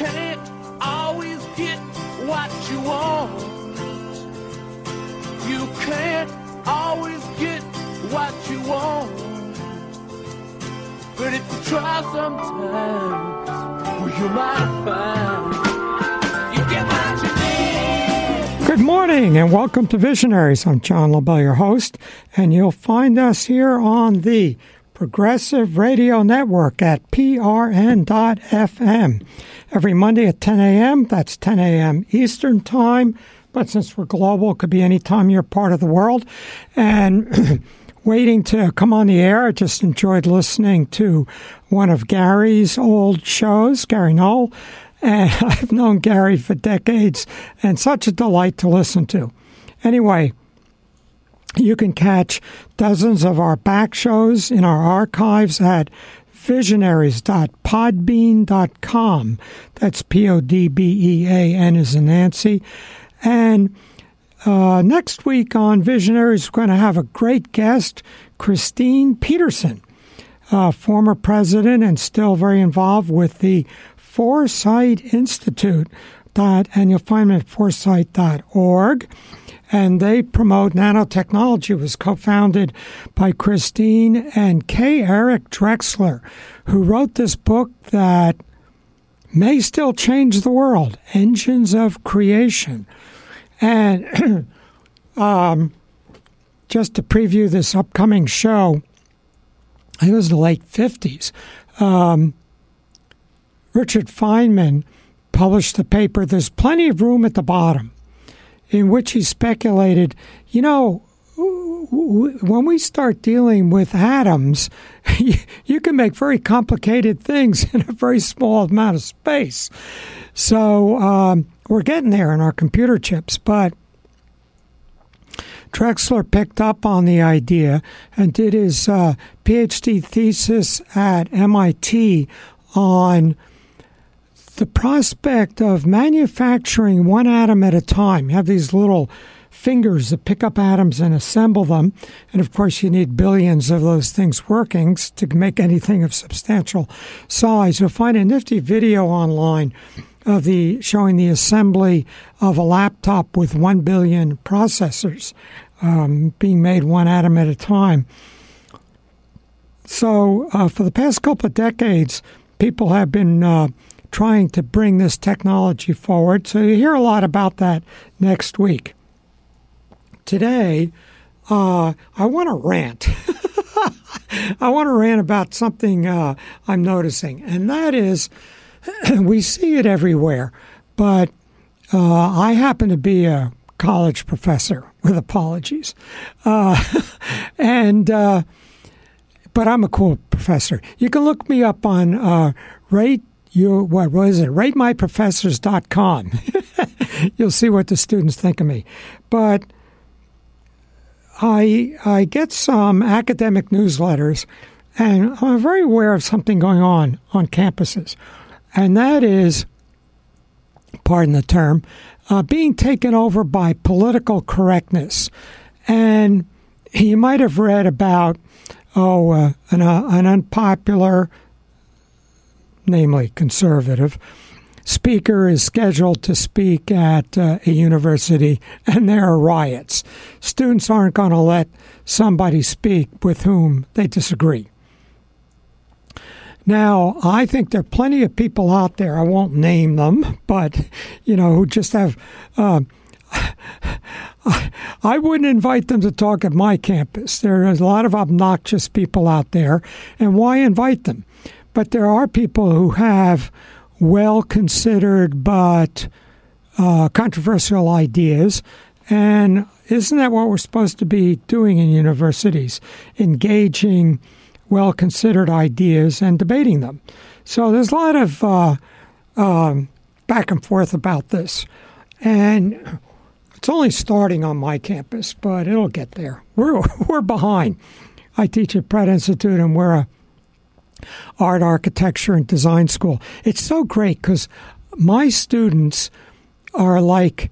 can't always get what you want. You can't always get what you want. But if you try sometimes, you might find. Good morning and welcome to Visionaries. I'm John Lobel, your host, and you'll find us here on the Progressive Radio Network at prn.fm every Monday at 10 a.m. That's 10 a.m. Eastern Time. But since we're global, it could be any time you're part of the world. And waiting to come on the air, I just enjoyed listening to one of Gary's old shows, Gary Null. And I've known Gary for decades, and such a delight to listen to. Anyway, you can catch dozens of our back shows in our archives at visionaries.podbean.com. That's P O D B E A N is in Nancy. And uh, next week on Visionaries, we're going to have a great guest, Christine Peterson, uh, former president and still very involved with the Foresight Institute. Dot, and you'll find them at foresight.org and they promote nanotechnology. It was co-founded by Christine and K. Eric Drexler, who wrote this book that may still change the world, Engines of Creation. And um, just to preview this upcoming show, it was the late 50s, um, Richard Feynman published the paper, There's Plenty of Room at the Bottom in which he speculated, you know, when we start dealing with atoms, you can make very complicated things in a very small amount of space. So um, we're getting there in our computer chips, but Drexler picked up on the idea and did his uh, PhD thesis at MIT on the prospect of manufacturing one atom at a time. You have these little fingers that pick up atoms and assemble them. And of course, you need billions of those things working to make anything of substantial size. You'll find a nifty video online of the showing the assembly of a laptop with one billion processors um, being made one atom at a time. So, uh, for the past couple of decades, people have been uh, trying to bring this technology forward. So you hear a lot about that next week. Today, uh, I want to rant. I want to rant about something uh, I'm noticing, and that is we see it everywhere. But uh, I happen to be a college professor, with apologies, uh, and uh, but I'm a cool professor. You can look me up on uh, rate you what was it? Ratemyprofessors.com you'll see what the students think of me. But i i get some academic newsletters and i'm very aware of something going on on campuses. And that is pardon the term uh, being taken over by political correctness. And you might have read about oh uh, an, uh, an unpopular namely conservative, speaker is scheduled to speak at uh, a university and there are riots. Students aren't going to let somebody speak with whom they disagree. Now, I think there are plenty of people out there, I won't name them, but, you know, who just have. Uh, I wouldn't invite them to talk at my campus. There are a lot of obnoxious people out there, and why invite them? But there are people who have well considered but uh, controversial ideas. And isn't that what we're supposed to be doing in universities? Engaging well considered ideas and debating them. So there's a lot of uh, um, back and forth about this. And it's only starting on my campus, but it'll get there. We're, we're behind. I teach at Pratt Institute, and we're a art, architecture, and design school. It's so great because my students are like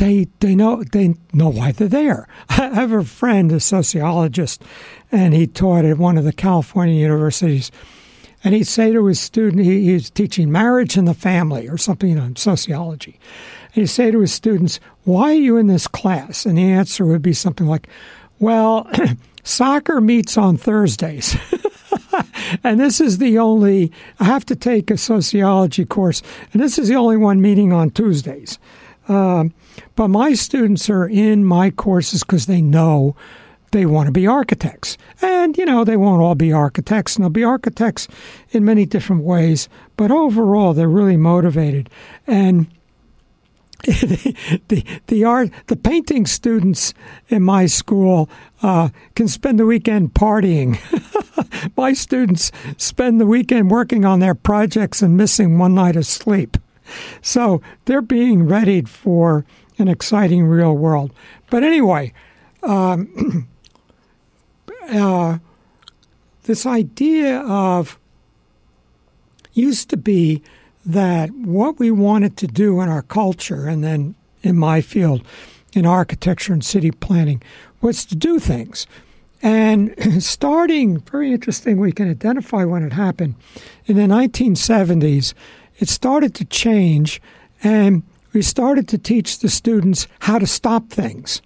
they they know they know why they're there. I have a friend, a sociologist, and he taught at one of the California universities. and he'd say to his student, he, he's teaching marriage and the family or something, you know, in sociology. And he'd say to his students, Why are you in this class? And the answer would be something like, Well, soccer meets on Thursdays. and this is the only, I have to take a sociology course, and this is the only one meeting on Tuesdays. Um, but my students are in my courses because they know they want to be architects. And, you know, they won't all be architects, and they'll be architects in many different ways. But overall, they're really motivated. And the, the, the art, the painting students in my school uh, can spend the weekend partying. my students spend the weekend working on their projects and missing one night of sleep. So they're being readied for an exciting real world. But anyway, um, uh, this idea of used to be that what we wanted to do in our culture, and then in my field, in architecture and city planning, was to do things. And starting, very interesting, we can identify when it happened. In the 1970s, it started to change, and we started to teach the students how to stop things.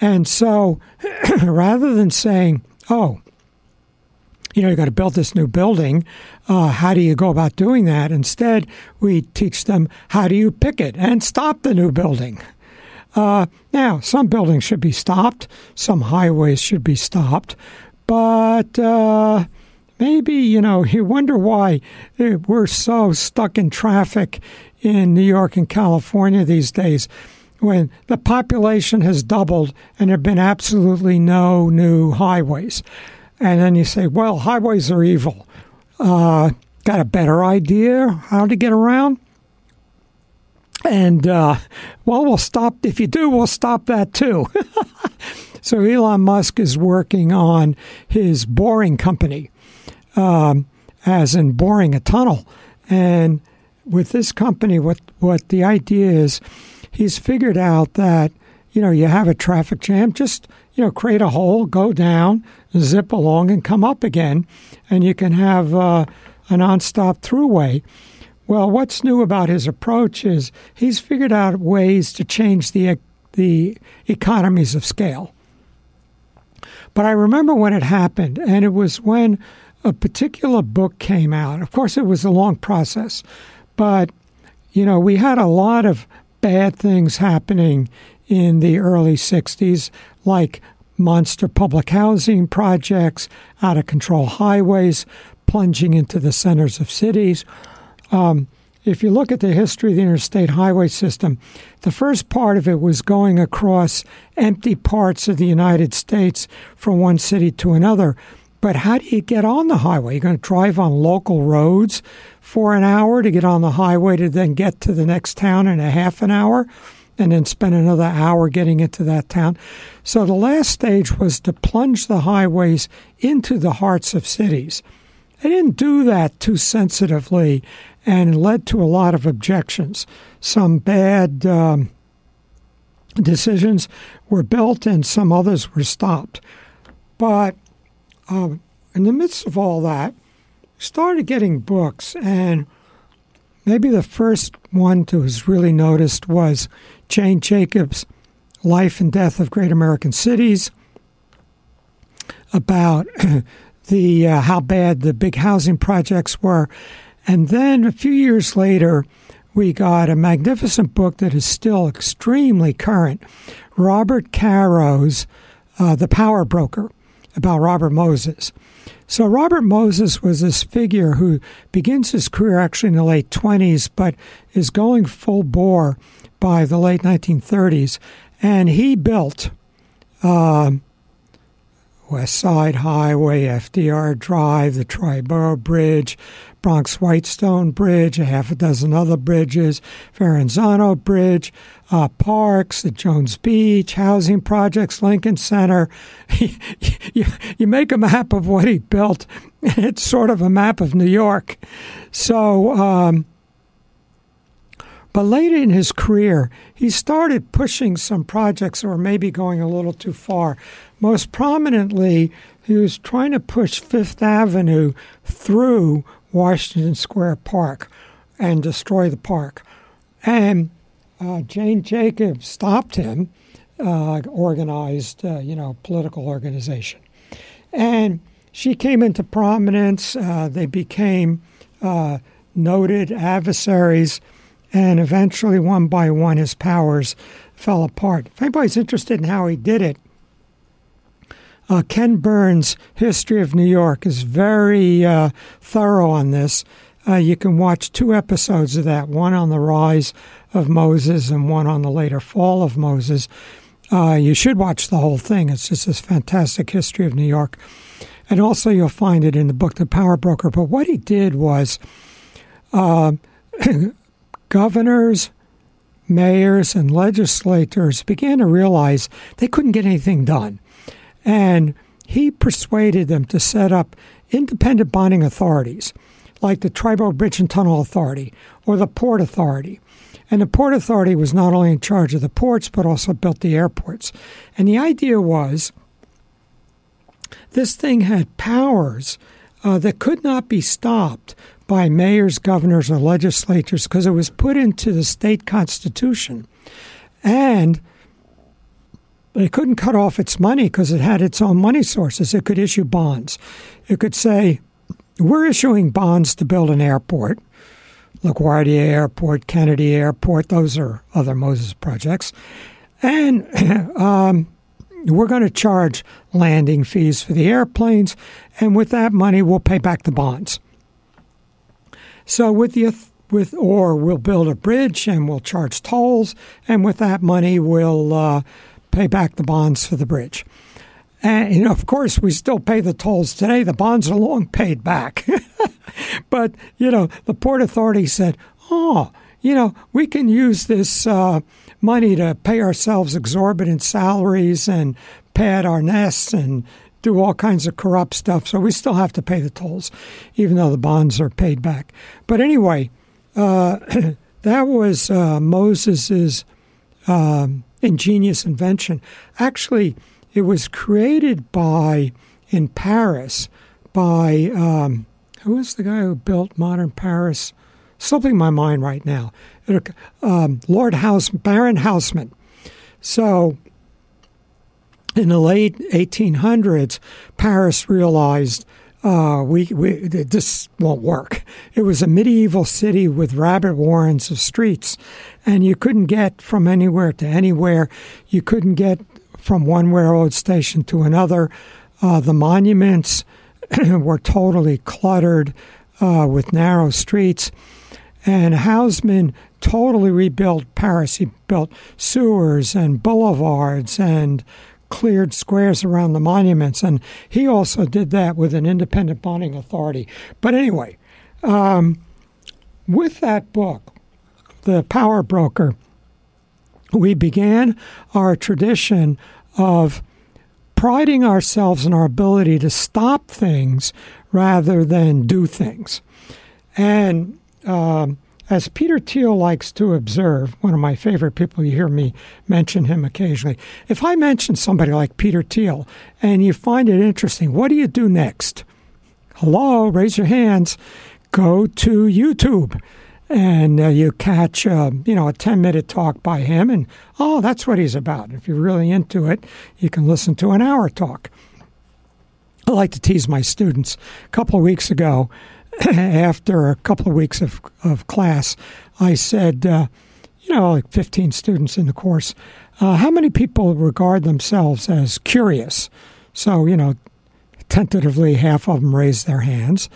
And so rather than saying, oh, you know, you got to build this new building. Uh, how do you go about doing that? Instead, we teach them how do you pick it and stop the new building. Uh, now, some buildings should be stopped, some highways should be stopped, but uh, maybe, you know, you wonder why eh, we're so stuck in traffic in New York and California these days when the population has doubled and there have been absolutely no new highways. And then you say, well, highways are evil. Uh, got a better idea how to get around? And, uh, well, we'll stop. If you do, we'll stop that too. so Elon Musk is working on his boring company, um, as in boring a tunnel. And with this company, what, what the idea is, he's figured out that, you know, you have a traffic jam, just, you know, create a hole, go down, zip along, and come up again, and you can have uh, a nonstop throughway. Well, what's new about his approach is he's figured out ways to change the the economies of scale. But I remember when it happened, and it was when a particular book came out. Of course, it was a long process, but you know, we had a lot of bad things happening in the early 60s, like monster public housing projects, out of control highways plunging into the centers of cities. Um, if you look at the history of the interstate highway system, the first part of it was going across empty parts of the United States from one city to another. But how do you get on the highway? You're going to drive on local roads for an hour to get on the highway to then get to the next town in a half an hour and then spend another hour getting into that town. So the last stage was to plunge the highways into the hearts of cities. They didn't do that too sensitively and led to a lot of objections. Some bad um, decisions were built and some others were stopped. But uh, in the midst of all that, started getting books, and maybe the first one to was really noticed was Jane Jacobs' Life and Death of Great American Cities, about the uh, how bad the big housing projects were, and then a few years later, we got a magnificent book that is still extremely current, Robert Caro's uh, The Power Broker, about Robert Moses. So Robert Moses was this figure who begins his career actually in the late 20s, but is going full bore by the late 1930s. And he built um, West Side Highway, FDR Drive, the Triborough Bridge, Bronx Whitestone Bridge, a half a dozen other bridges, Verrazano Bridge, uh, parks, the Jones Beach, housing projects, Lincoln Center. you, you make a map of what he built, it's sort of a map of New York. So, um, but later in his career, he started pushing some projects were maybe going a little too far. Most prominently, he was trying to push Fifth Avenue through Washington Square Park and destroy the park. And uh, Jane Jacobs stopped him, uh, organized, uh, you know, political organization. And she came into prominence. Uh, they became uh, noted adversaries, and eventually, one by one, his powers fell apart. If anybody's interested in how he did it, uh, Ken Burns' History of New York is very uh, thorough on this. Uh, you can watch two episodes of that one on the rise of Moses and one on the later fall of Moses. Uh, you should watch the whole thing. It's just this fantastic history of New York. And also, you'll find it in the book, The Power Broker. But what he did was uh, governors, mayors, and legislators began to realize they couldn't get anything done. And he persuaded them to set up independent bonding authorities like the Triborough Bridge and Tunnel Authority or the Port Authority. And the Port Authority was not only in charge of the ports, but also built the airports. And the idea was this thing had powers uh, that could not be stopped by mayors, governors, or legislatures because it was put into the state constitution. And they couldn't cut off its money because it had its own money sources. It could issue bonds. It could say, we're issuing bonds to build an airport. LaGuardia Airport, Kennedy Airport, those are other Moses projects. And um, we're going to charge landing fees for the airplanes, and with that money, we'll pay back the bonds. So with the with or we'll build a bridge and we'll charge tolls, and with that money, we'll uh, pay back the bonds for the bridge. And you know, of course, we still pay the tolls today. The bonds are long paid back. but you know, the port authority said, "Oh, you know, we can use this." Uh, money to pay ourselves exorbitant salaries and pad our nests and do all kinds of corrupt stuff. So we still have to pay the tolls, even though the bonds are paid back. But anyway, uh, that was uh, Moses's um, ingenious invention. Actually, it was created by in Paris by um, who was the guy who built modern Paris? Slipping my mind right now um, Lord House, Baron Haussmann. So in the late 1800s, Paris realized uh, we, we this won't work. It was a medieval city with rabbit warrens of streets, and you couldn't get from anywhere to anywhere. You couldn't get from one railroad station to another. Uh, the monuments were totally cluttered uh, with narrow streets. And Haussmann totally rebuilt Paris. He built sewers and boulevards and cleared squares around the monuments. And he also did that with an independent bonding authority. But anyway, um, with that book, The Power Broker, we began our tradition of priding ourselves in our ability to stop things rather than do things. And um, as Peter Thiel likes to observe, one of my favorite people, you hear me mention him occasionally. If I mention somebody like Peter Thiel and you find it interesting, what do you do next? Hello, raise your hands. Go to YouTube and uh, you catch uh, you know a 10 minute talk by him and oh that's what he's about if you're really into it you can listen to an hour talk i like to tease my students a couple of weeks ago after a couple of weeks of, of class, I said, uh, you know, like 15 students in the course, uh, how many people regard themselves as curious? So, you know, tentatively, half of them raised their hands.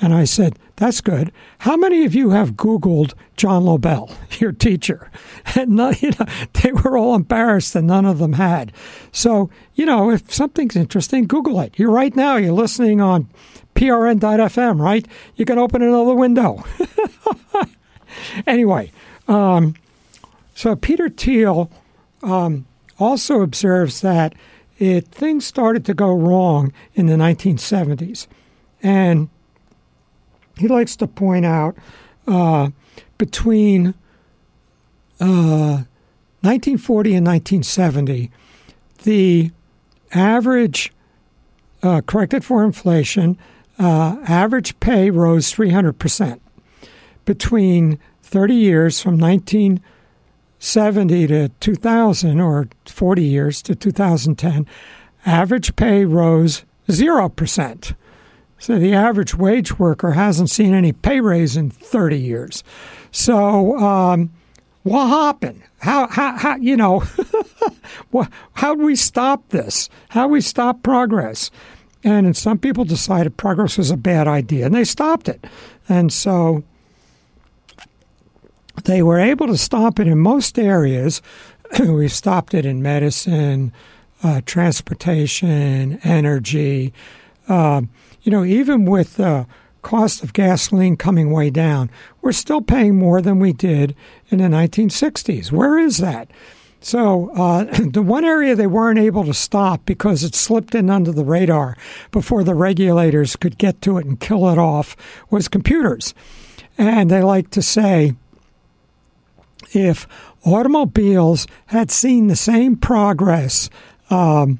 And I said, That's good. How many of you have Googled John Lobel, your teacher? And none, you know, they were all embarrassed and none of them had. So, you know, if something's interesting, Google it. You're right now, you're listening on prn.fm, right? You can open another window. anyway, um, so Peter Thiel um, also observes that it things started to go wrong in the 1970s, and he likes to point out uh, between uh, 1940 and 1970, the average uh, corrected for inflation uh, average pay rose 300% between 30 years from 1970 to 2000 or 40 years to 2010 average pay rose 0% so the average wage worker hasn't seen any pay raise in 30 years so um, what happened how, how, how you know how do we stop this how do we stop progress and some people decided progress was a bad idea and they stopped it and so they were able to stop it in most areas. we stopped it in medicine, uh, transportation, energy. Uh, you know, even with the cost of gasoline coming way down, we're still paying more than we did in the 1960s. Where is that? So, uh, the one area they weren't able to stop because it slipped in under the radar before the regulators could get to it and kill it off was computers. And they like to say, if automobiles had seen the same progress um,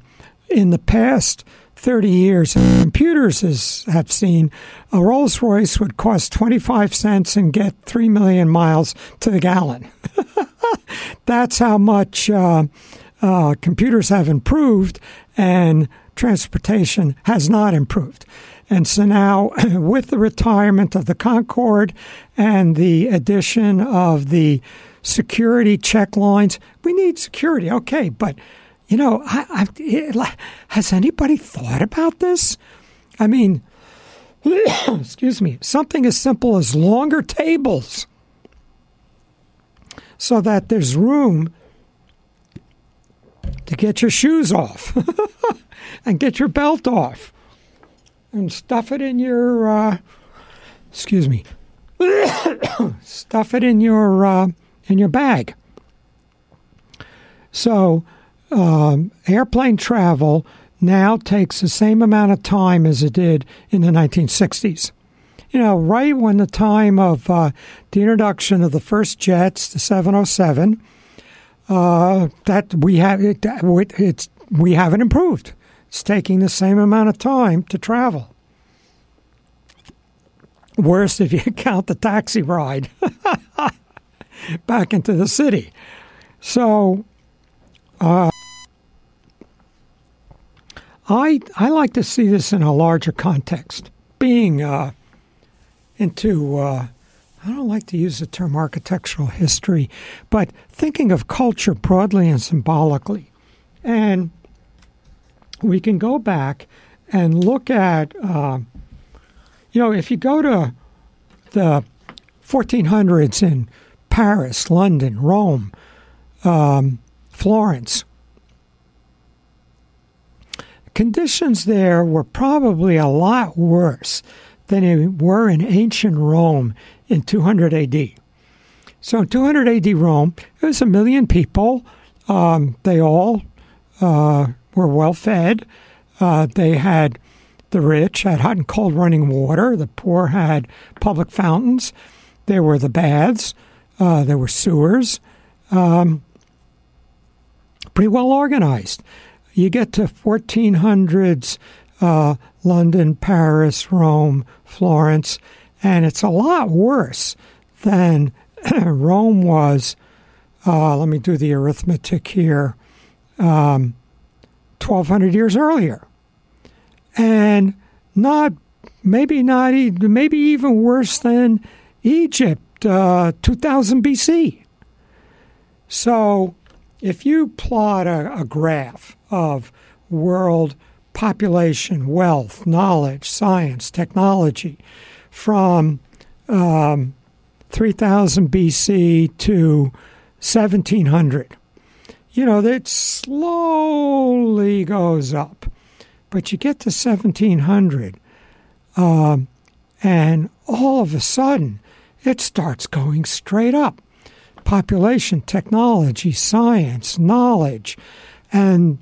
in the past 30 years, and computers has, have seen, a Rolls Royce would cost 25 cents and get 3 million miles to the gallon. That's how much uh, uh, computers have improved and transportation has not improved. And so now, with the retirement of the Concorde and the addition of the security check lines. We need security, okay, but you know, I, I, it, has anybody thought about this? I mean, excuse me, something as simple as longer tables so that there's room to get your shoes off and get your belt off and stuff it in your, uh, excuse me, stuff it in your. Uh, in your bag. So, um, airplane travel now takes the same amount of time as it did in the 1960s. You know, right when the time of uh, the introduction of the first jets, the 707, uh, that we have it, it's we haven't improved. It's taking the same amount of time to travel. Worse if you count the taxi ride. back into the city. So, uh, I I like to see this in a larger context. Being uh, into uh, I don't like to use the term architectural history, but thinking of culture broadly and symbolically, and we can go back and look at uh, you know if you go to the 1400s in Paris, London, Rome, um, Florence. Conditions there were probably a lot worse than they were in ancient Rome in 200 AD. So in 200 AD Rome, it was a million people. Um, they all uh, were well fed. Uh, they had the rich had hot and cold running water. The poor had public fountains. There were the baths. Uh, there were sewers. Um, pretty well organized. You get to 1400s uh, London, Paris, Rome, Florence, and it's a lot worse than Rome was. Uh, let me do the arithmetic here. Um, 1200 years earlier. And not, maybe not, maybe even worse than Egypt uh, 2000 BC. So if you plot a, a graph of world population, wealth, knowledge, science, technology from um, 3000 BC to 1700. You know, it slowly goes up. But you get to 1700, um, and all of a sudden, it starts going straight up. Population, technology, science, knowledge, and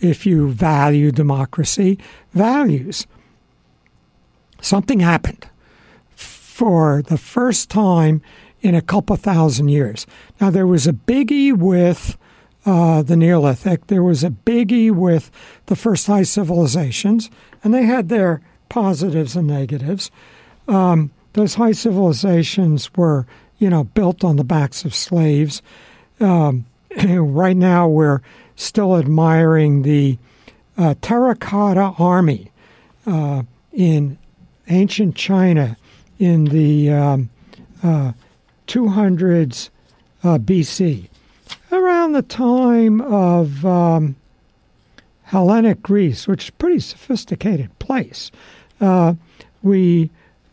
if you value democracy, values. Something happened for the first time in a couple thousand years. Now, there was a biggie with uh, the Neolithic, there was a biggie with the first high civilizations, and they had their positives and negatives. Um, those high civilizations were, you know, built on the backs of slaves. Um, right now, we're still admiring the uh, terracotta army uh, in ancient China in the um, uh, 200s uh, BC, around the time of um, Hellenic Greece, which is a pretty sophisticated place. Uh, we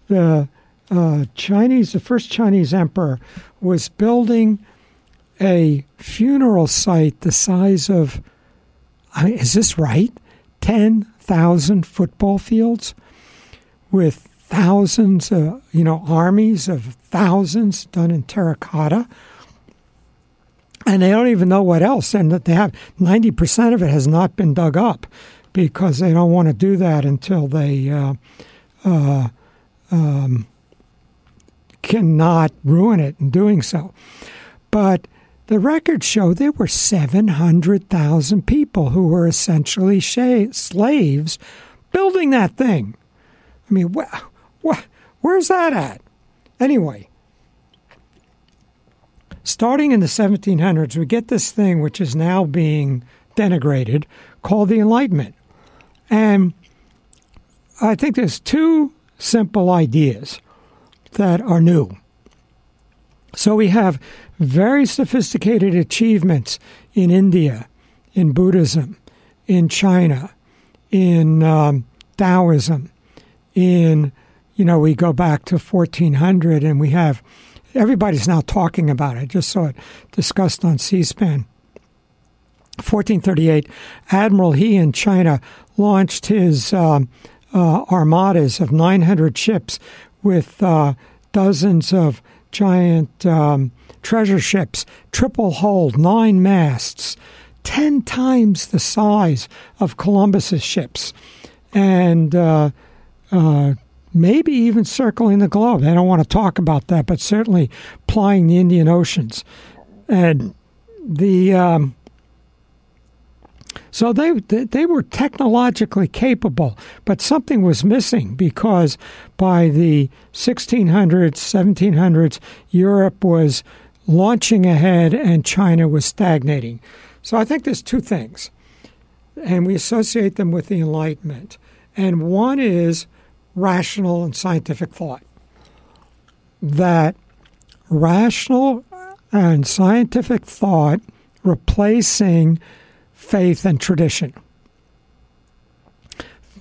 the uh, Chinese, the first Chinese emperor, was building a funeral site the size of, I mean, is this right? 10,000 football fields with thousands of, you know, armies of thousands done in terracotta. And they don't even know what else. And that they have 90% of it has not been dug up because they don't want to do that until they uh, uh, um, cannot ruin it in doing so. But the records show there were 700,000 people who were essentially sh- slaves building that thing. I mean, wh- wh- where's that at? Anyway, starting in the 1700s, we get this thing which is now being denigrated called the Enlightenment. And I think there's two simple ideas that are new. So we have very sophisticated achievements in India, in Buddhism, in China, in um, Taoism, in, you know, we go back to 1400 and we have, everybody's now talking about it. I just saw it discussed on C SPAN. 1438, Admiral He in China launched his um, uh, armadas of 900 ships with uh, dozens of giant um, treasure ships, triple hulled, nine masts, 10 times the size of Columbus's ships, and uh, uh, maybe even circling the globe. They don't want to talk about that, but certainly plying the Indian Oceans. And the. Um, so they they were technologically capable, but something was missing because by the 1600s, 1700s, Europe was launching ahead and China was stagnating. So I think there's two things, and we associate them with the Enlightenment. And one is rational and scientific thought. That rational and scientific thought replacing faith and tradition.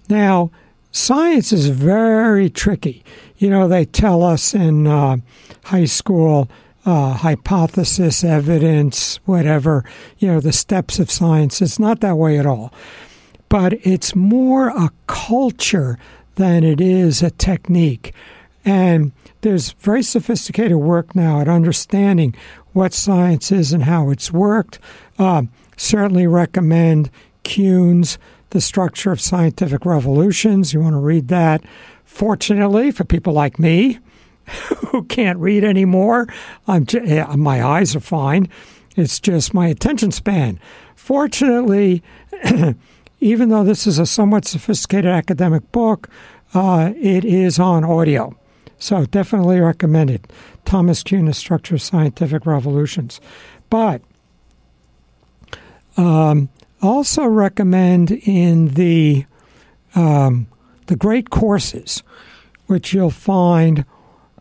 Now, science is very tricky. You know, they tell us in uh, high school uh, hypothesis, evidence, whatever, you know, the steps of science. It's not that way at all. But it's more a culture than it is a technique. And there's very sophisticated work now at understanding what science is and how it's worked. Uh, certainly recommend Kuhn's The Structure of Scientific Revolutions. You want to read that. Fortunately, for people like me who can't read anymore, j- my eyes are fine. It's just my attention span. Fortunately, even though this is a somewhat sophisticated academic book, uh, it is on audio. So definitely recommended. Thomas Kuhn, The Structure of Scientific Revolutions. But um, also recommend in the um, the great courses, which you'll find.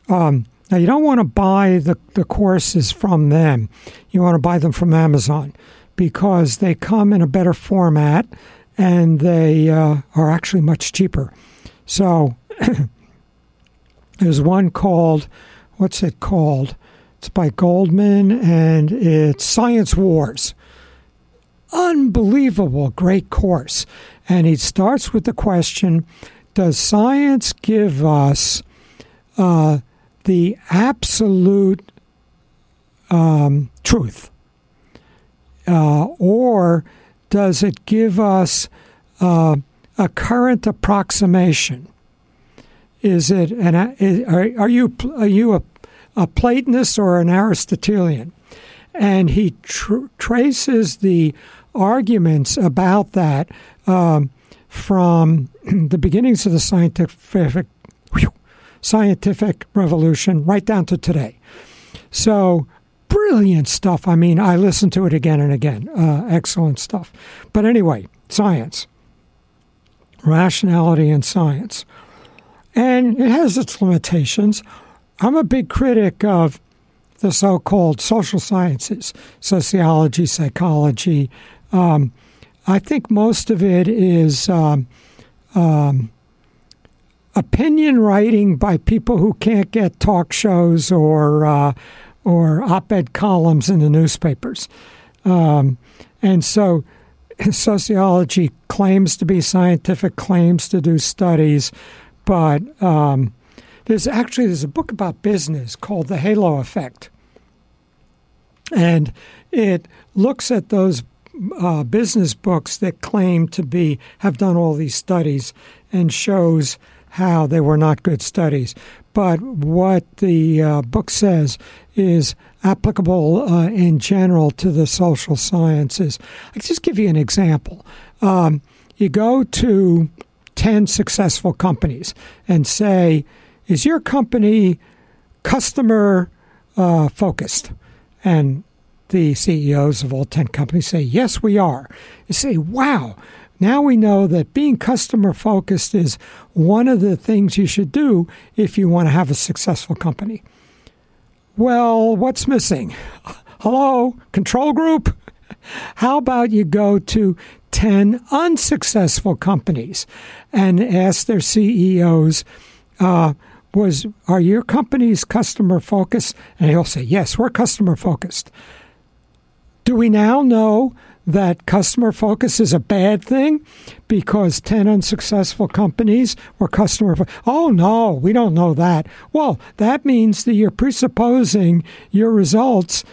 Um, now you don't want to buy the, the courses from them. You want to buy them from Amazon because they come in a better format and they uh, are actually much cheaper. So there's one called what's it called? It's by Goldman and it's Science Wars unbelievable great course. And he starts with the question Does science give us uh, the absolute um, truth? Uh, or does it give us uh, a current approximation? Is it an are, are you are you a, a Platonist or an Aristotelian? And he tr- traces the arguments about that um, from the beginnings of the scientific whew, scientific revolution right down to today. So brilliant stuff. I mean, I listen to it again and again. Uh, excellent stuff. But anyway, science, rationality, and science, and it has its limitations. I'm a big critic of the so-called social sciences, sociology, psychology. Um, I think most of it is um, um, opinion writing by people who can't get talk shows or uh, or op-ed columns in the newspapers, um, and so sociology claims to be scientific, claims to do studies, but um, there's actually there's a book about business called The Halo Effect, and it looks at those uh, business books that claim to be have done all these studies and shows how they were not good studies. But what the uh, book says is applicable uh, in general to the social sciences. I'll just give you an example. Um, you go to 10 successful companies and say, is your company customer uh, focused? And the CEOs of all 10 companies say, yes, we are. You say, wow, now we know that being customer focused is one of the things you should do if you want to have a successful company. Well, what's missing? Hello, control group? How about you go to 10 unsuccessful companies and ask their CEOs, uh, was are your companies customer focused? And they'll say, yes, we're customer focused. Do we now know that customer focus is a bad thing because 10 unsuccessful companies were customer oh no we don't know that. Well that means that you're presupposing your results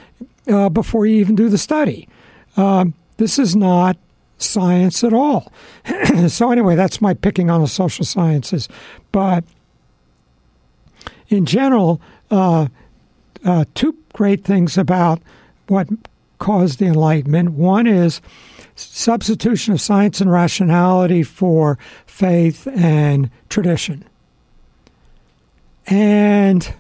uh, before you even do the study. Um, this is not science at all. So anyway that's my picking on the social sciences. But in general uh, uh, two great things about what caused the Enlightenment. One is substitution of science and rationality for faith and tradition. And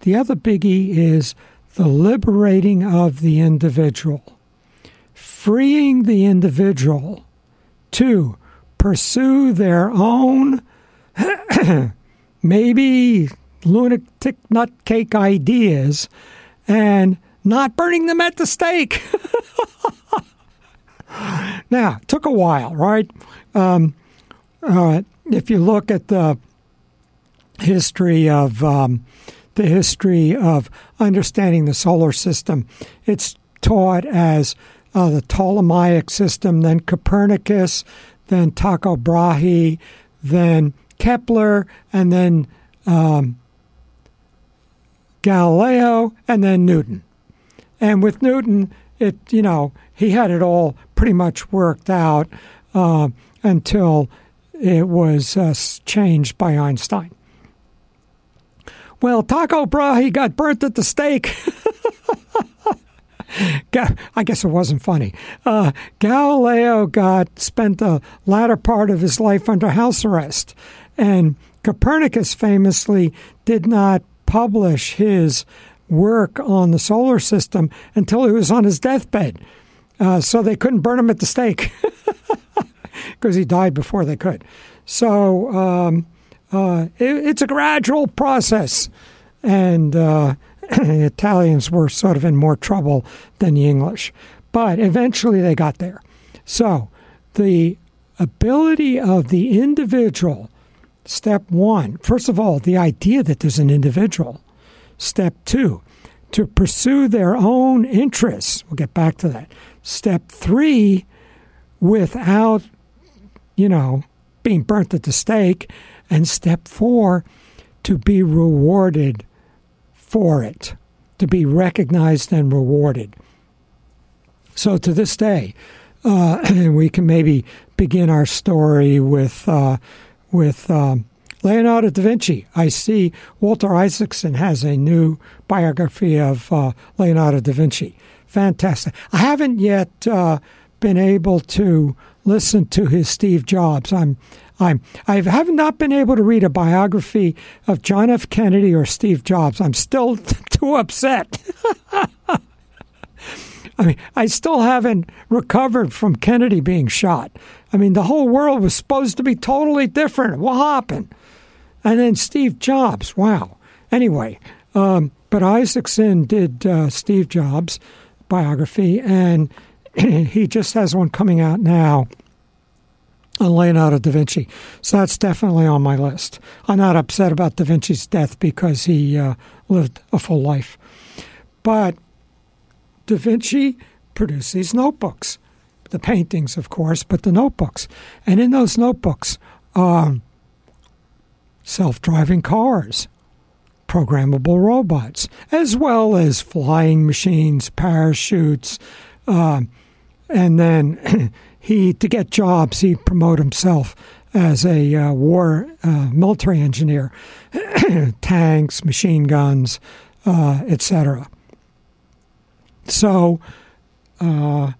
the other biggie is the liberating of the individual, freeing the individual to pursue their own, maybe lunatic nutcake ideas and not burning them at the stake. now, it took a while, right? Um, uh, if you look at the history of um, the history of understanding the solar system, it's taught as uh, the Ptolemaic system, then Copernicus, then Tycho Brahe, then Kepler, and then um, Galileo, and then Newton. And with Newton, it you know he had it all pretty much worked out uh, until it was uh, changed by Einstein. Well, Tycho Brahe got burnt at the stake. I guess it wasn't funny. Uh, Galileo got spent the latter part of his life under house arrest, and Copernicus famously did not publish his work on the solar system until he was on his deathbed. Uh, so they couldn't burn him at the stake because he died before they could. So um, uh, it, it's a gradual process. And uh, Italians were sort of in more trouble than the English. But eventually they got there. So the ability of the individual, step one, first of all, the idea that there's an individual Step two, to pursue their own interests. We'll get back to that. Step three, without, you know, being burnt at the stake. And step four, to be rewarded for it, to be recognized and rewarded. So to this day, uh, we can maybe begin our story with uh, with um, Leonardo da Vinci. I see Walter Isaacson has a new biography of uh, Leonardo da Vinci. Fantastic. I haven't yet uh, been able to listen to his Steve Jobs. I'm I'm I have not been able to read a biography of John F. Kennedy or Steve Jobs. I'm still too upset. I mean, I still haven't recovered from Kennedy being shot. I mean, the whole world was supposed to be totally different. What happened? And then Steve Jobs. Wow. Anyway, um, but Isaacson did uh, Steve Jobs biography, and he just has one coming out now on Leonardo da Vinci. So that's definitely on my list. I'm not upset about da Vinci's death because he uh, lived a full life. But da Vinci produced these notebooks, the paintings, of course, but the notebooks. And in those notebooks, um, self driving cars, programmable robots, as well as flying machines, parachutes, uh, and then he to get jobs he promote himself as a uh, war uh, military engineer, tanks, machine guns, uh, etc. So uh,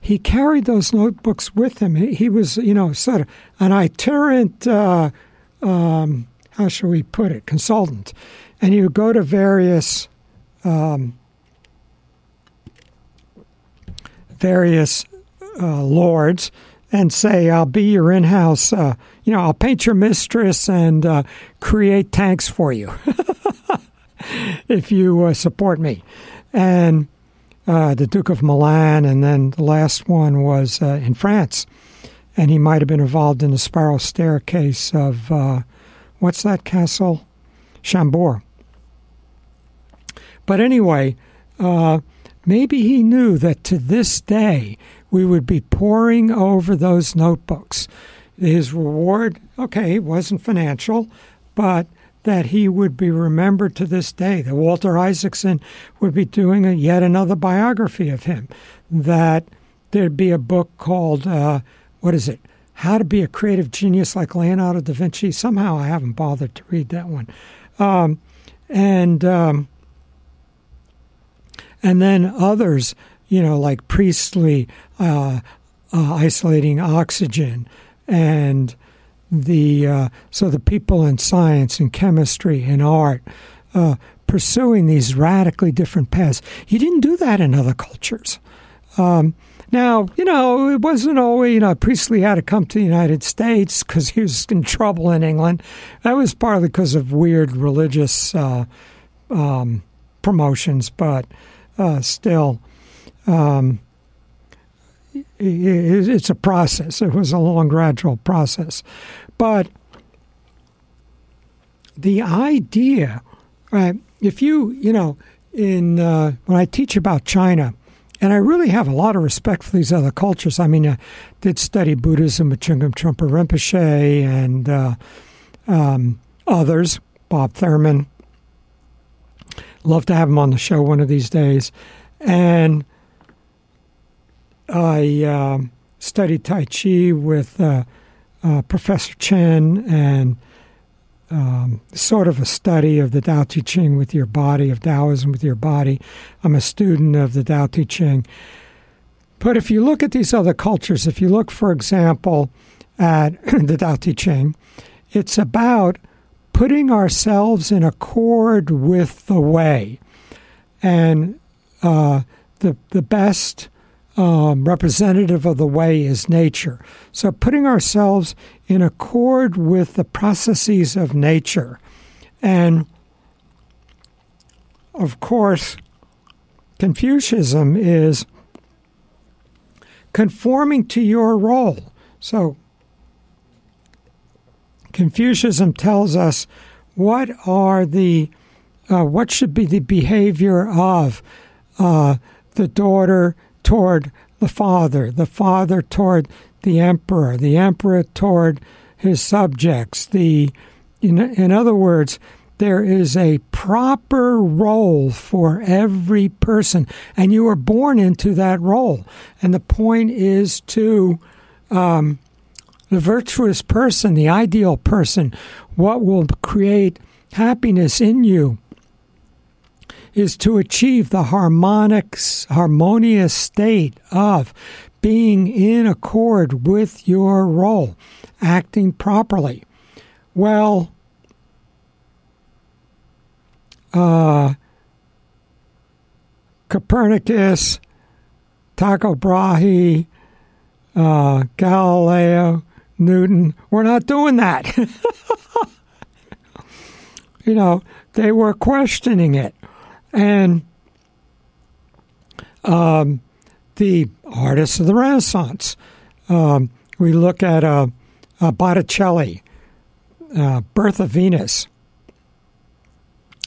he carried those notebooks with him. He, he, was, you know, sort of an itinerant. Uh, um, how shall we put it? Consultant, and you go to various. Um, various uh, lords and say, I'll be your in house, uh, you know, I'll paint your mistress and uh, create tanks for you if you uh, support me. And uh, the Duke of Milan, and then the last one was uh, in France. And he might have been involved in the spiral staircase of, what's that castle? Chambord. But anyway, maybe he knew that to this day we would be poring over those notebooks. His reward, okay, wasn't financial, but that he would be remembered to this day. That Walter Isaacson would be doing a, yet another biography of him. That there'd be a book called, uh, what is it? How to Be a Creative Genius Like Leonardo da Vinci. Somehow I haven't bothered to read that one. Um, and um, and then others you know, like Priestley uh, uh, isolating oxygen, and the uh, so the people in science and chemistry and art uh, pursuing these radically different paths. He didn't do that in other cultures. Um, now, you know, it wasn't always, you know, Priestley had to come to the United States because he was in trouble in England. That was partly because of weird religious uh, um, promotions, but uh, still, um, it's a process. It was a long, gradual process. But the idea, right, if you, you know, in uh, when I teach about China, and I really have a lot of respect for these other cultures. I mean, I did study Buddhism with Chögyam Trungpa Rinpoche and uh, um, others, Bob Thurman. Love to have him on the show one of these days. And I uh, studied Tai Chi with uh, uh, Professor Chen and um, sort of a study of the Tao Te Ching with your body, of Taoism with your body. I'm a student of the Tao Te Ching. But if you look at these other cultures, if you look, for example, at the Tao Te Ching, it's about putting ourselves in accord with the way. And uh, the, the best um, representative of the way is nature. So putting ourselves in accord with the processes of nature. And of course, Confucianism is conforming to your role. So Confucianism tells us what are the uh, what should be the behavior of uh, the daughter toward the father, the father toward the emperor, the emperor toward his subjects. The in, in other words, there is a proper role for every person, and you are born into that role. And the point is to um, the virtuous person, the ideal person, what will create happiness in you is to achieve the harmonics, harmonious state of being in accord with your role, acting properly. Well, uh, Copernicus, Tycho Brahe, uh, Galileo, Newton, we're not doing that. you know, they were questioning it. And um, the artists of the Renaissance, um, we look at uh, uh, Botticelli, uh, Birth of Venus.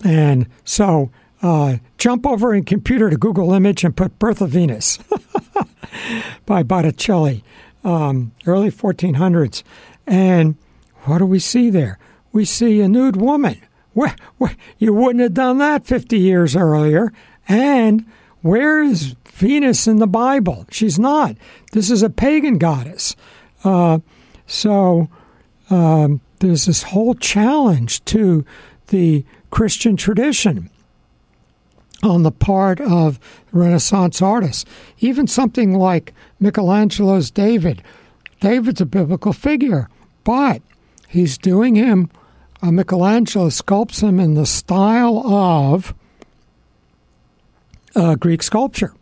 And so uh, jump over in computer to Google image and put Birth of Venus by Botticelli, um, early 1400s. And what do we see there? We see a nude woman. Well, you wouldn't have done that 50 years earlier. And where is Venus in the Bible? She's not. This is a pagan goddess. Uh, so um, there's this whole challenge to the Christian tradition on the part of Renaissance artists. Even something like Michelangelo's David. David's a biblical figure, but he's doing him, uh, Michelangelo sculpts him in the style of uh, Greek sculpture,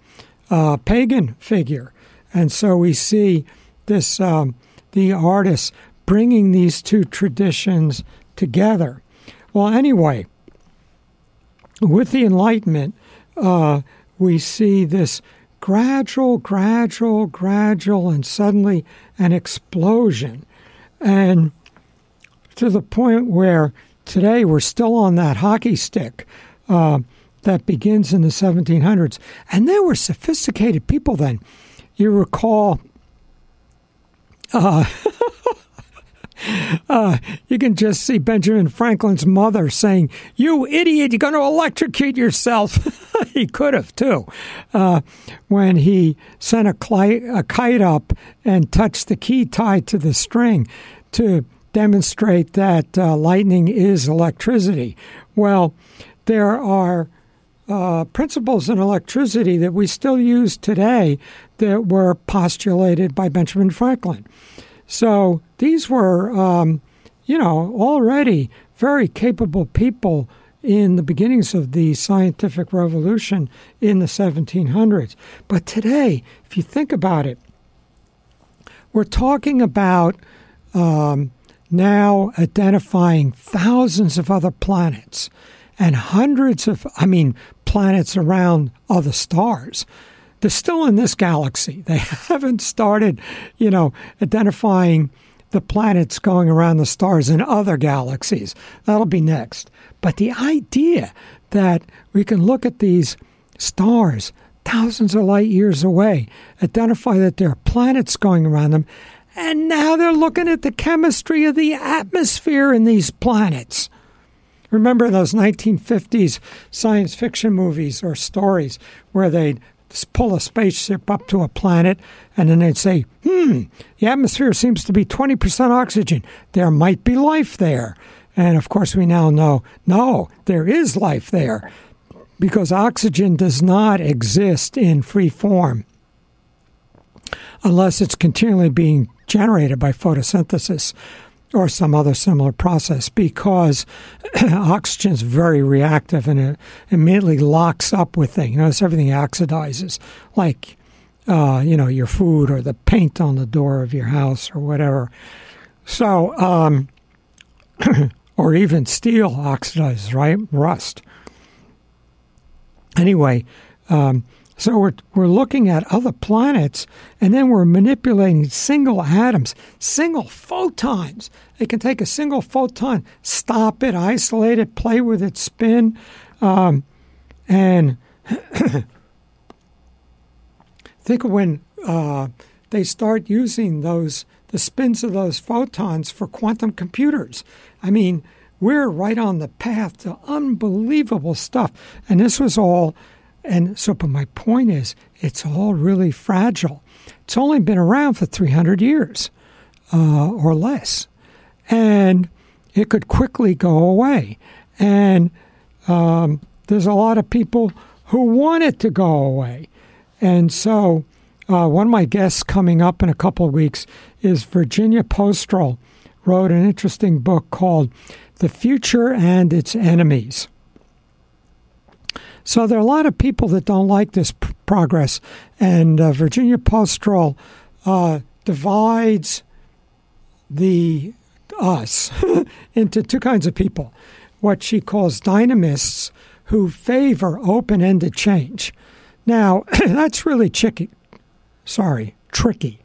uh, pagan figure. And so we see this, um, the artists bringing these two traditions together. Well, anyway, with the Enlightenment, uh, we see this gradual, gradual, gradual, and suddenly an explosion. And to the point where today we're still on that hockey stick uh, that begins in the 1700s. And they were sophisticated people then. You recall. Uh, Uh, you can just see Benjamin Franklin's mother saying, You idiot, you're going to electrocute yourself. he could have, too, uh, when he sent a, cli- a kite up and touched the key tied to the string to demonstrate that uh, lightning is electricity. Well, there are uh, principles in electricity that we still use today that were postulated by Benjamin Franklin. So these were, um, you know, already very capable people in the beginnings of the scientific revolution in the 1700s. But today, if you think about it, we're talking about um, now identifying thousands of other planets and hundreds of, I mean, planets around other stars. They're still in this galaxy. They haven't started, you know, identifying the planets going around the stars in other galaxies. That'll be next. But the idea that we can look at these stars thousands of light years away, identify that there are planets going around them, and now they're looking at the chemistry of the atmosphere in these planets. Remember those 1950s science fiction movies or stories where they'd pull a spaceship up to a planet, and then they'd say, hmm, the atmosphere seems to be 20% oxygen. There might be life there. And of course, we now know no, there is life there because oxygen does not exist in free form unless it's continually being generated by photosynthesis or some other similar process because oxygen is very reactive and it immediately locks up with things. You notice everything oxidizes, like uh, you know your food or the paint on the door of your house or whatever. So, um, or even steel oxidizes, right? Rust. Anyway, um, so we're, we're looking at other planets and then we're manipulating single atoms, single photons. They can take a single photon, stop it, isolate it, play with its spin, um, and think of when uh, they start using those the spins of those photons for quantum computers. I mean, we're right on the path to unbelievable stuff, and this was all and so, but my point is, it's all really fragile. It's only been around for 300 years uh, or less. And it could quickly go away. And um, there's a lot of people who want it to go away. And so uh, one of my guests coming up in a couple of weeks is Virginia Postrel, wrote an interesting book called The Future and Its Enemies. So there are a lot of people that don't like this p- progress, and uh, Virginia Postrel uh, divides the us into two kinds of people what she calls dynamists who favor open ended change. Now, that's really tricky. Sorry, tricky.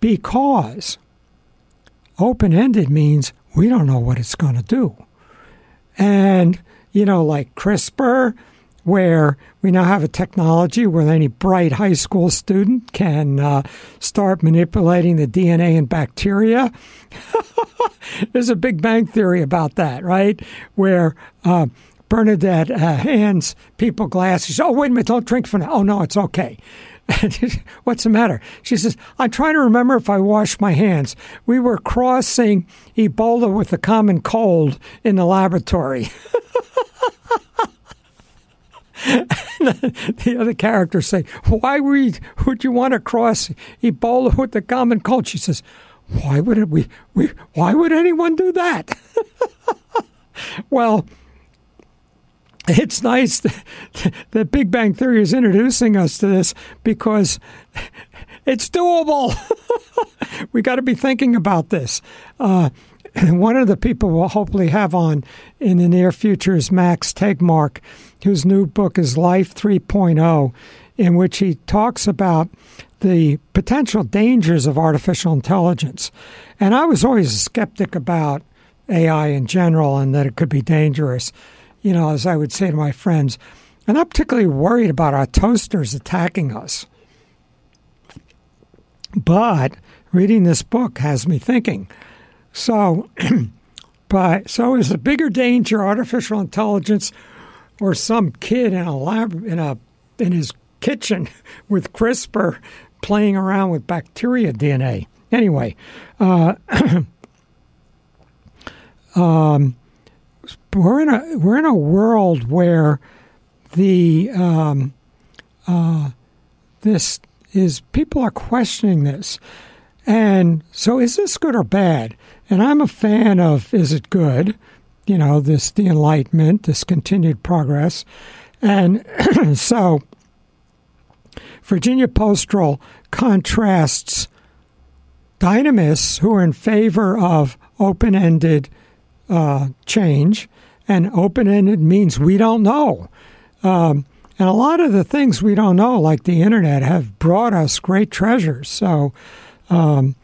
Because open ended means we don't know what it's going to do. And, you know, like CRISPR, where we now have a technology where any bright high school student can uh, start manipulating the DNA in bacteria. There's a Big Bang theory about that, right? Where uh, Bernadette uh, hands people glasses. Oh, wait a minute, don't drink from that. Oh, no, it's okay. What's the matter? She says, I'm trying to remember if I washed my hands. We were crossing Ebola with the common cold in the laboratory. the other characters say, "Why would you want to cross Ebola with the common cold?" She says, "Why would it, we we Why would anyone do that?" well, it's nice that, that Big Bang Theory is introducing us to this because it's doable. we got to be thinking about this. Uh, one of the people we'll hopefully have on in the near future is Max Tegmark, whose new book is Life 3.0, in which he talks about the potential dangers of artificial intelligence. And I was always a skeptic about AI in general and that it could be dangerous. You know, as I would say to my friends, and I'm particularly worried about our toasters attacking us. But reading this book has me thinking so, but so is the bigger danger artificial intelligence or some kid in a lab in a in his kitchen with CRISPR playing around with bacteria DNA. Anyway, uh, um, we're in a we're in a world where the um, uh, this is people are questioning this, and so is this good or bad? And I'm a fan of is it good? You know, this the enlightenment, this continued progress. And so Virginia Postrel contrasts dynamists who are in favor of open ended uh, change, and open ended means we don't know. Um, and a lot of the things we don't know, like the internet, have brought us great treasures. So, um,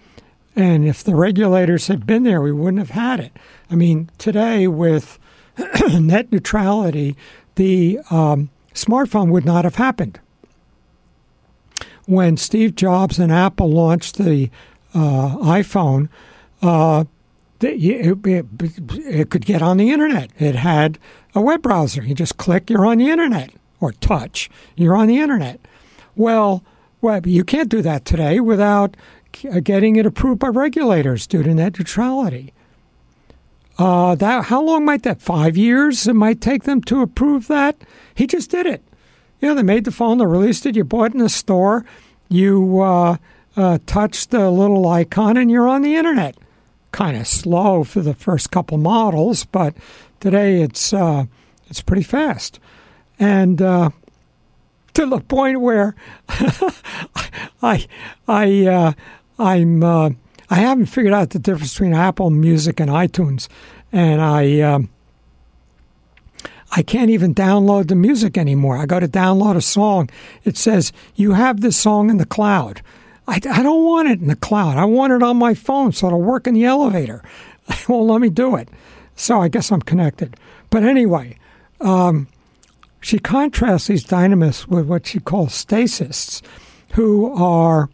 and if the regulators had been there, we wouldn't have had it. I mean, today with net neutrality, the um, smartphone would not have happened. When Steve Jobs and Apple launched the uh, iPhone, uh, it, it, it, could get on the internet. It had a web browser. You just click, you're on the internet, or touch, you're on the internet. Well, well you can't do that today without uh, getting it approved by regulators due to net neutrality. Uh, that how long might that? Five years it might take them to approve that. He just did it. You know, they made the phone, they released it. You bought it in the store. You uh, uh, touch the little icon, and you're on the internet. Kind of slow for the first couple models, but today it's uh, it's pretty fast. And uh, to the point where I I uh, I'm uh, I haven't figured out the difference between Apple Music and iTunes, and I um, I can't even download the music anymore. I go to download a song, it says you have this song in the cloud. I, I don't want it in the cloud. I want it on my phone so it'll work in the elevator. well, let me do it. So I guess I'm connected. But anyway, um, she contrasts these dynamists with what she calls stasists, who are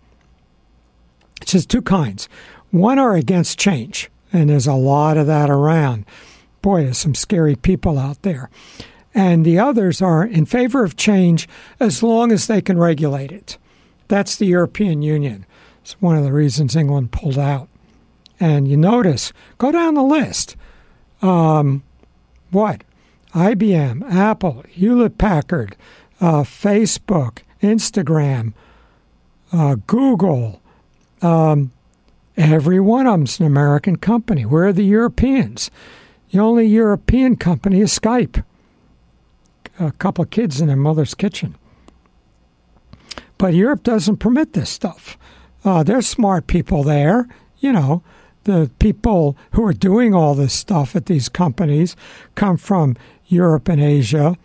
just two kinds. One are against change, and there's a lot of that around. Boy, there's some scary people out there. And the others are in favor of change as long as they can regulate it. That's the European Union. It's one of the reasons England pulled out. And you notice, go down the list. Um, what? IBM, Apple, Hewlett Packard, uh, Facebook, Instagram, uh, Google. Um, every one of them's an American company. Where are the Europeans? The only European company is Skype. A couple of kids in their mother's kitchen. But Europe doesn't permit this stuff. Uh, there's smart people there, you know. The people who are doing all this stuff at these companies come from Europe and Asia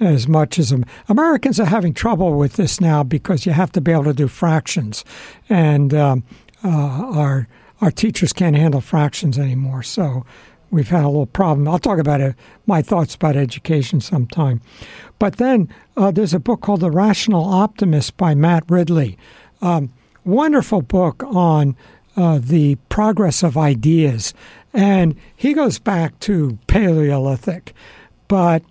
as much as Americans are having trouble with this now because you have to be able to do fractions, and um, uh, our our teachers can't handle fractions anymore. So we've had a little problem. I'll talk about it, my thoughts about education sometime. But then uh, there's a book called The Rational Optimist by Matt Ridley. Um, wonderful book on uh, the progress of ideas. And he goes back to Paleolithic, but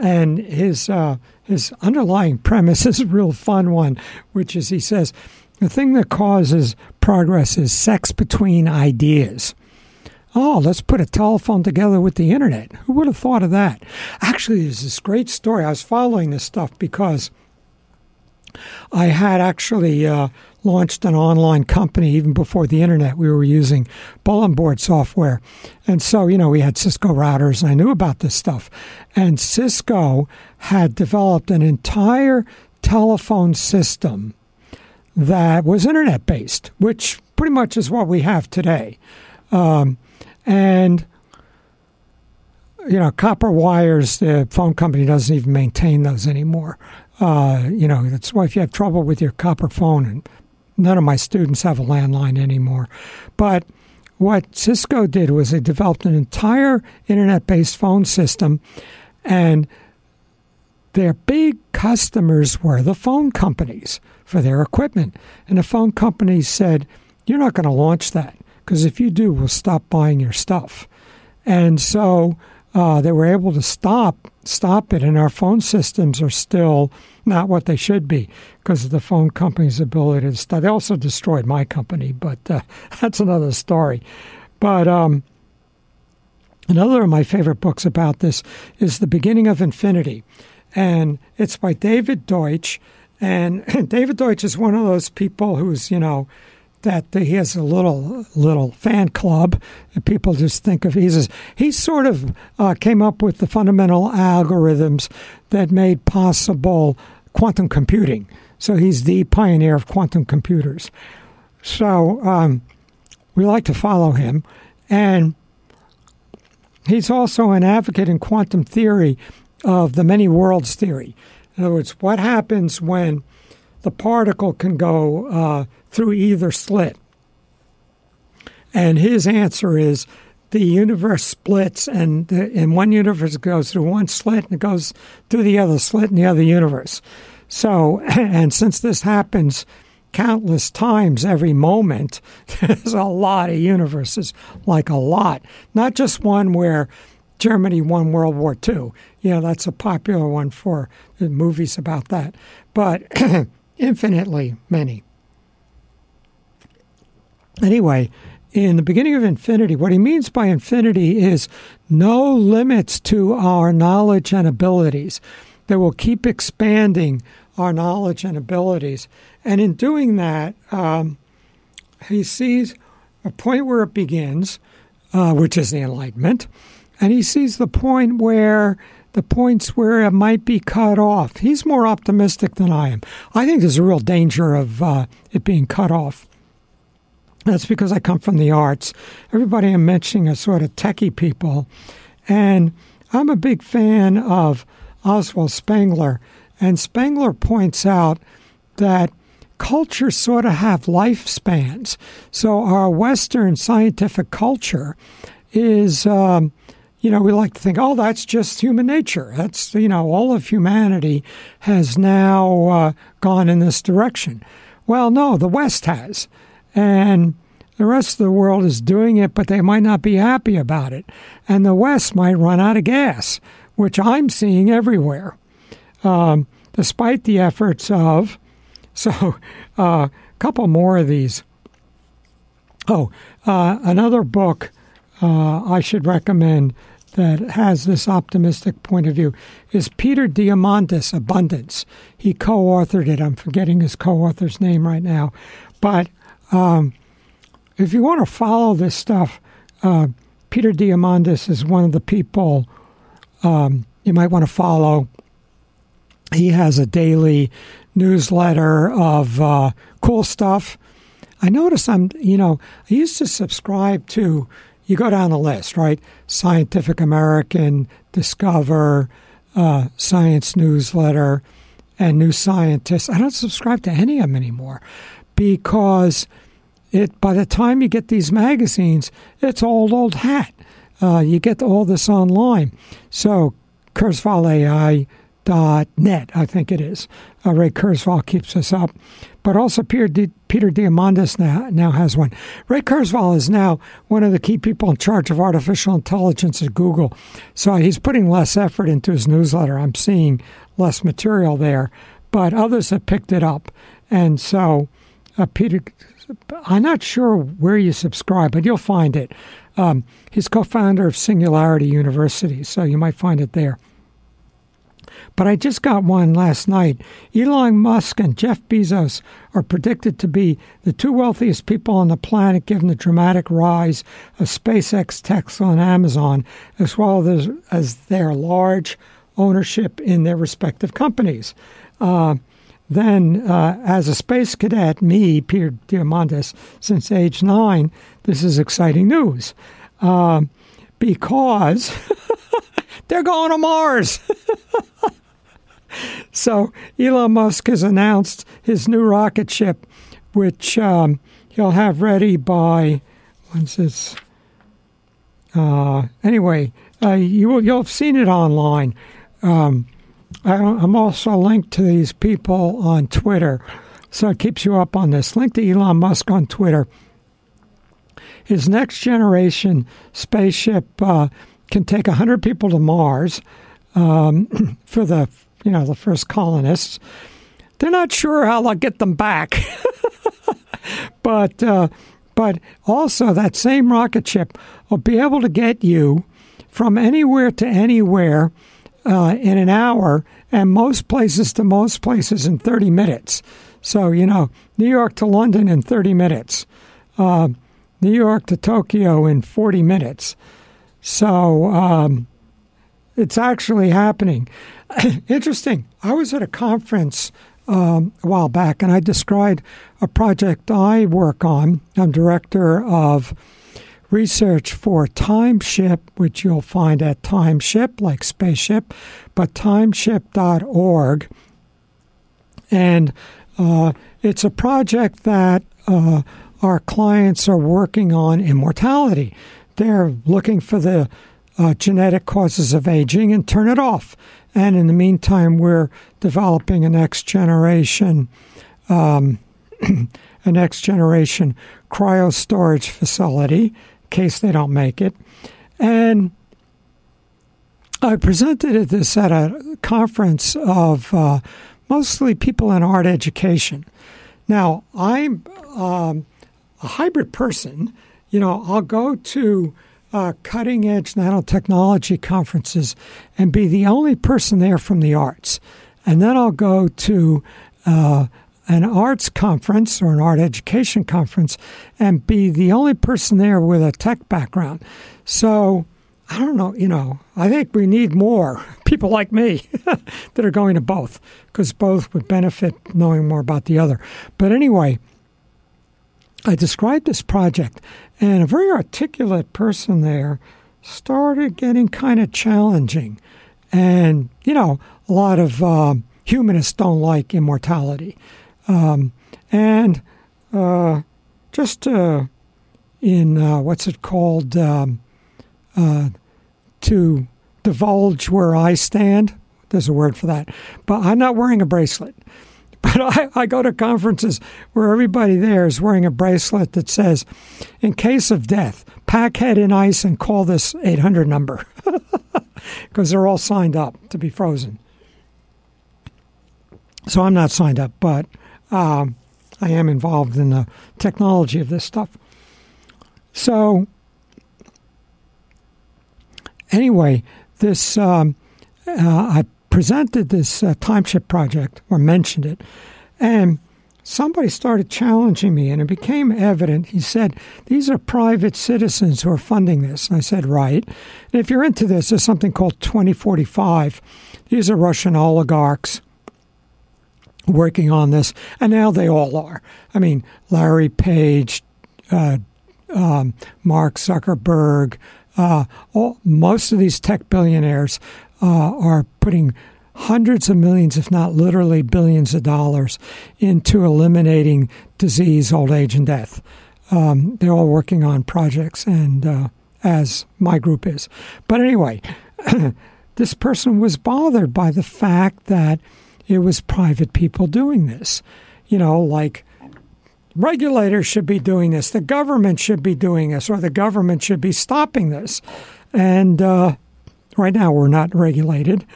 and his uh, his underlying premise is a real fun one, which is he says the thing that causes progress is sex between ideas. Oh, let's put a telephone together with the internet. Who would have thought of that? Actually, there's this great story. I was following this stuff because I had actually uh, launched an online company even before the internet. We were using bulletin board software. And so, you know, we had Cisco routers, and I knew about this stuff. And Cisco had developed an entire telephone system that was internet based, which pretty much is what we have today. Um, and you know, copper wires, the phone company doesn't even maintain those anymore. Uh, you know, that's why if you have trouble with your copper phone, and none of my students have a landline anymore. But what Cisco did was they developed an entire internet based phone system, and their big customers were the phone companies for their equipment. And the phone companies said, You're not going to launch that because if you do, we'll stop buying your stuff. And so uh, they were able to stop stop it, and our phone systems are still not what they should be because of the phone company's ability to stop. They also destroyed my company, but uh, that's another story. But um, another of my favorite books about this is The Beginning of Infinity, and it's by David Deutsch. And David Deutsch is one of those people who's, you know, that he has a little little fan club. People just think of he's he sort of uh, came up with the fundamental algorithms that made possible quantum computing. So he's the pioneer of quantum computers. So um, we like to follow him, and he's also an advocate in quantum theory of the many worlds theory. In other words, what happens when the particle can go uh, through either slit. And his answer is the universe splits, and the, in one universe goes through one slit and it goes through the other slit in the other universe. So, and since this happens countless times every moment, there's a lot of universes, like a lot. Not just one where Germany won World War II. You know, that's a popular one for movies about that. But infinitely many. Anyway, in the beginning of infinity, what he means by infinity is no limits to our knowledge and abilities, that will keep expanding our knowledge and abilities. And in doing that, um, he sees a point where it begins, uh, which is the Enlightenment, and he sees the point where the points where it might be cut off. He's more optimistic than I am. I think there's a real danger of uh, it being cut off. That's because I come from the arts. Everybody I'm mentioning are sort of techie people. And I'm a big fan of Oswald Spengler. And Spengler points out that cultures sort of have lifespans. So our Western scientific culture is, um, you know, we like to think, oh, that's just human nature. That's, you know, all of humanity has now uh, gone in this direction. Well, no, the West has. And the rest of the world is doing it, but they might not be happy about it. And the West might run out of gas, which I'm seeing everywhere, um, despite the efforts of. So, a uh, couple more of these. Oh, uh, another book uh, I should recommend that has this optimistic point of view is Peter Diamandis, Abundance. He co authored it. I'm forgetting his co author's name right now. But um, if you want to follow this stuff, uh, Peter Diamandis is one of the people um, you might want to follow. He has a daily newsletter of uh, cool stuff. I notice I'm, you know, I used to subscribe to you go down the list, right? Scientific American, Discover, uh, Science Newsletter, and New Scientist. I don't subscribe to any of them anymore because it by the time you get these magazines, it's old old hat. Uh, you get all this online. So KurzweilAI net, I think it is. Uh, Ray Kurzweil keeps us up. But also Peter, Peter Diamandis now, now has one. Ray Kurzweil is now one of the key people in charge of artificial intelligence at Google. So he's putting less effort into his newsletter. I'm seeing less material there. But others have picked it up. And so uh, Peter, I'm not sure where you subscribe, but you'll find it. Um, he's co founder of Singularity University, so you might find it there. But I just got one last night. Elon Musk and Jeff Bezos are predicted to be the two wealthiest people on the planet given the dramatic rise of SpaceX, Tesla, and Amazon, as well as, as their large ownership in their respective companies. Uh, then, uh, as a space cadet, me, Peter Diamandis, since age nine, this is exciting news. Uh, because they're going to Mars. so Elon Musk has announced his new rocket ship, which um, he'll have ready by when's this? Uh, anyway, uh, you will you'll have seen it online. Um, I'm also linked to these people on Twitter, so it keeps you up on this. Link to Elon Musk on Twitter. His next generation spaceship uh, can take 100 people to Mars um, for the you know, the first colonists. They're not sure how they'll get them back. but uh, but also that same rocket ship will be able to get you from anywhere to anywhere uh, in an hour, and most places to most places in 30 minutes. So you know, New York to London in 30 minutes, uh, New York to Tokyo in 40 minutes. So um, it's actually happening. Interesting. I was at a conference um, a while back, and I described a project I work on. I'm director of research for Timeship, which you'll find at Timeship, like spaceship, but timeship.org. And uh, it's a project that uh, our clients are working on immortality. They're looking for the uh, genetic causes of aging and turn it off. And in the meantime, we're developing a next generation, um, a next generation cryo storage facility case they don't make it. And I presented this at a conference of uh, mostly people in art education. Now, I'm um, a hybrid person. You know, I'll go to uh, cutting edge nanotechnology conferences and be the only person there from the arts. And then I'll go to uh, an arts conference or an art education conference and be the only person there with a tech background. So I don't know, you know, I think we need more people like me that are going to both because both would benefit knowing more about the other. But anyway, I described this project, and a very articulate person there started getting kind of challenging. And, you know, a lot of um, humanists don't like immortality. Um, and uh, just uh, in, uh, what's it called, um, uh, to divulge where I stand, there's a word for that, but I'm not wearing a bracelet. But I, I, go to conferences where everybody there is wearing a bracelet that says, in case of death, pack head in ice and call this 800 number. Because they're all signed up to be frozen. So I'm not signed up, but um, I am involved in the technology of this stuff. So anyway, this um, uh, I presented this uh, timeship project or mentioned it, and somebody started challenging me, and it became evident. He said, These are private citizens who are funding this. And I said, Right. And if you're into this, there's something called 2045. These are Russian oligarchs working on this, and now they all are. I mean, Larry Page, uh, um, Mark Zuckerberg, uh, all, most of these tech billionaires uh, are putting hundreds of millions, if not literally billions of dollars, into eliminating disease, old age, and death. Um, they're all working on projects, and uh, as my group is. But anyway, this person was bothered by the fact that it was private people doing this. You know, like regulators should be doing this, the government should be doing this, or the government should be stopping this. And uh, right now, we're not regulated.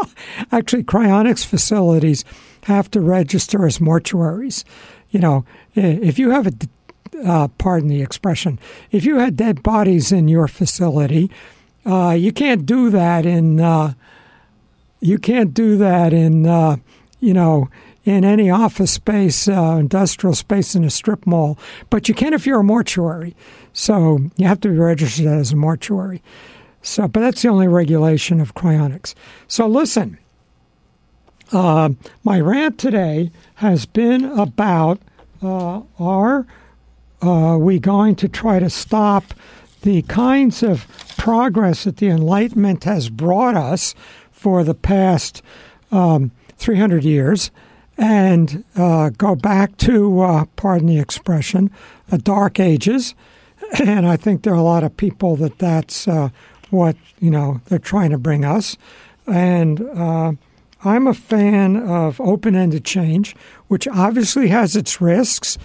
Actually, cryonics facilities have to register as mortuaries. You know, if you have a, uh, pardon the expression, if you had dead bodies in your facility, uh, you can't do that in, uh, you can't do that in, uh, you know, in any office space, uh, industrial space in a strip mall, but you can if you're a mortuary. So you have to be registered as a mortuary. So, but that's the only regulation of cryonics. So listen, uh, my rant today has been about uh, are uh, we going to try to stop the kinds of progress that the Enlightenment has brought us for the past um, 300 years? and uh, go back to, uh, pardon the expression, the dark ages. And I think there are a lot of people that that's uh, what you know they're trying to bring us. And uh, I'm a fan of open-ended change, which obviously has its risks.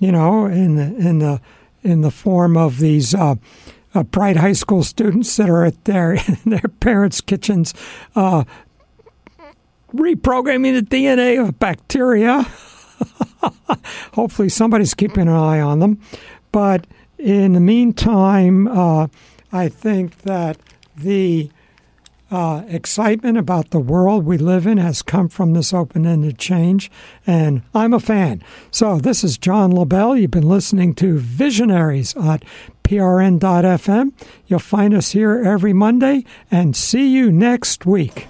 You know, in the in the in the form of these. Uh, bright high school students that are at their their parents' kitchens uh, reprogramming the DNA of bacteria. Hopefully, somebody's keeping an eye on them. But in the meantime, uh, I think that the uh, excitement about the world we live in has come from this open ended change, and I'm a fan. So, this is John Lobel. You've been listening to Visionaries at prn.fm. You'll find us here every Monday, and see you next week.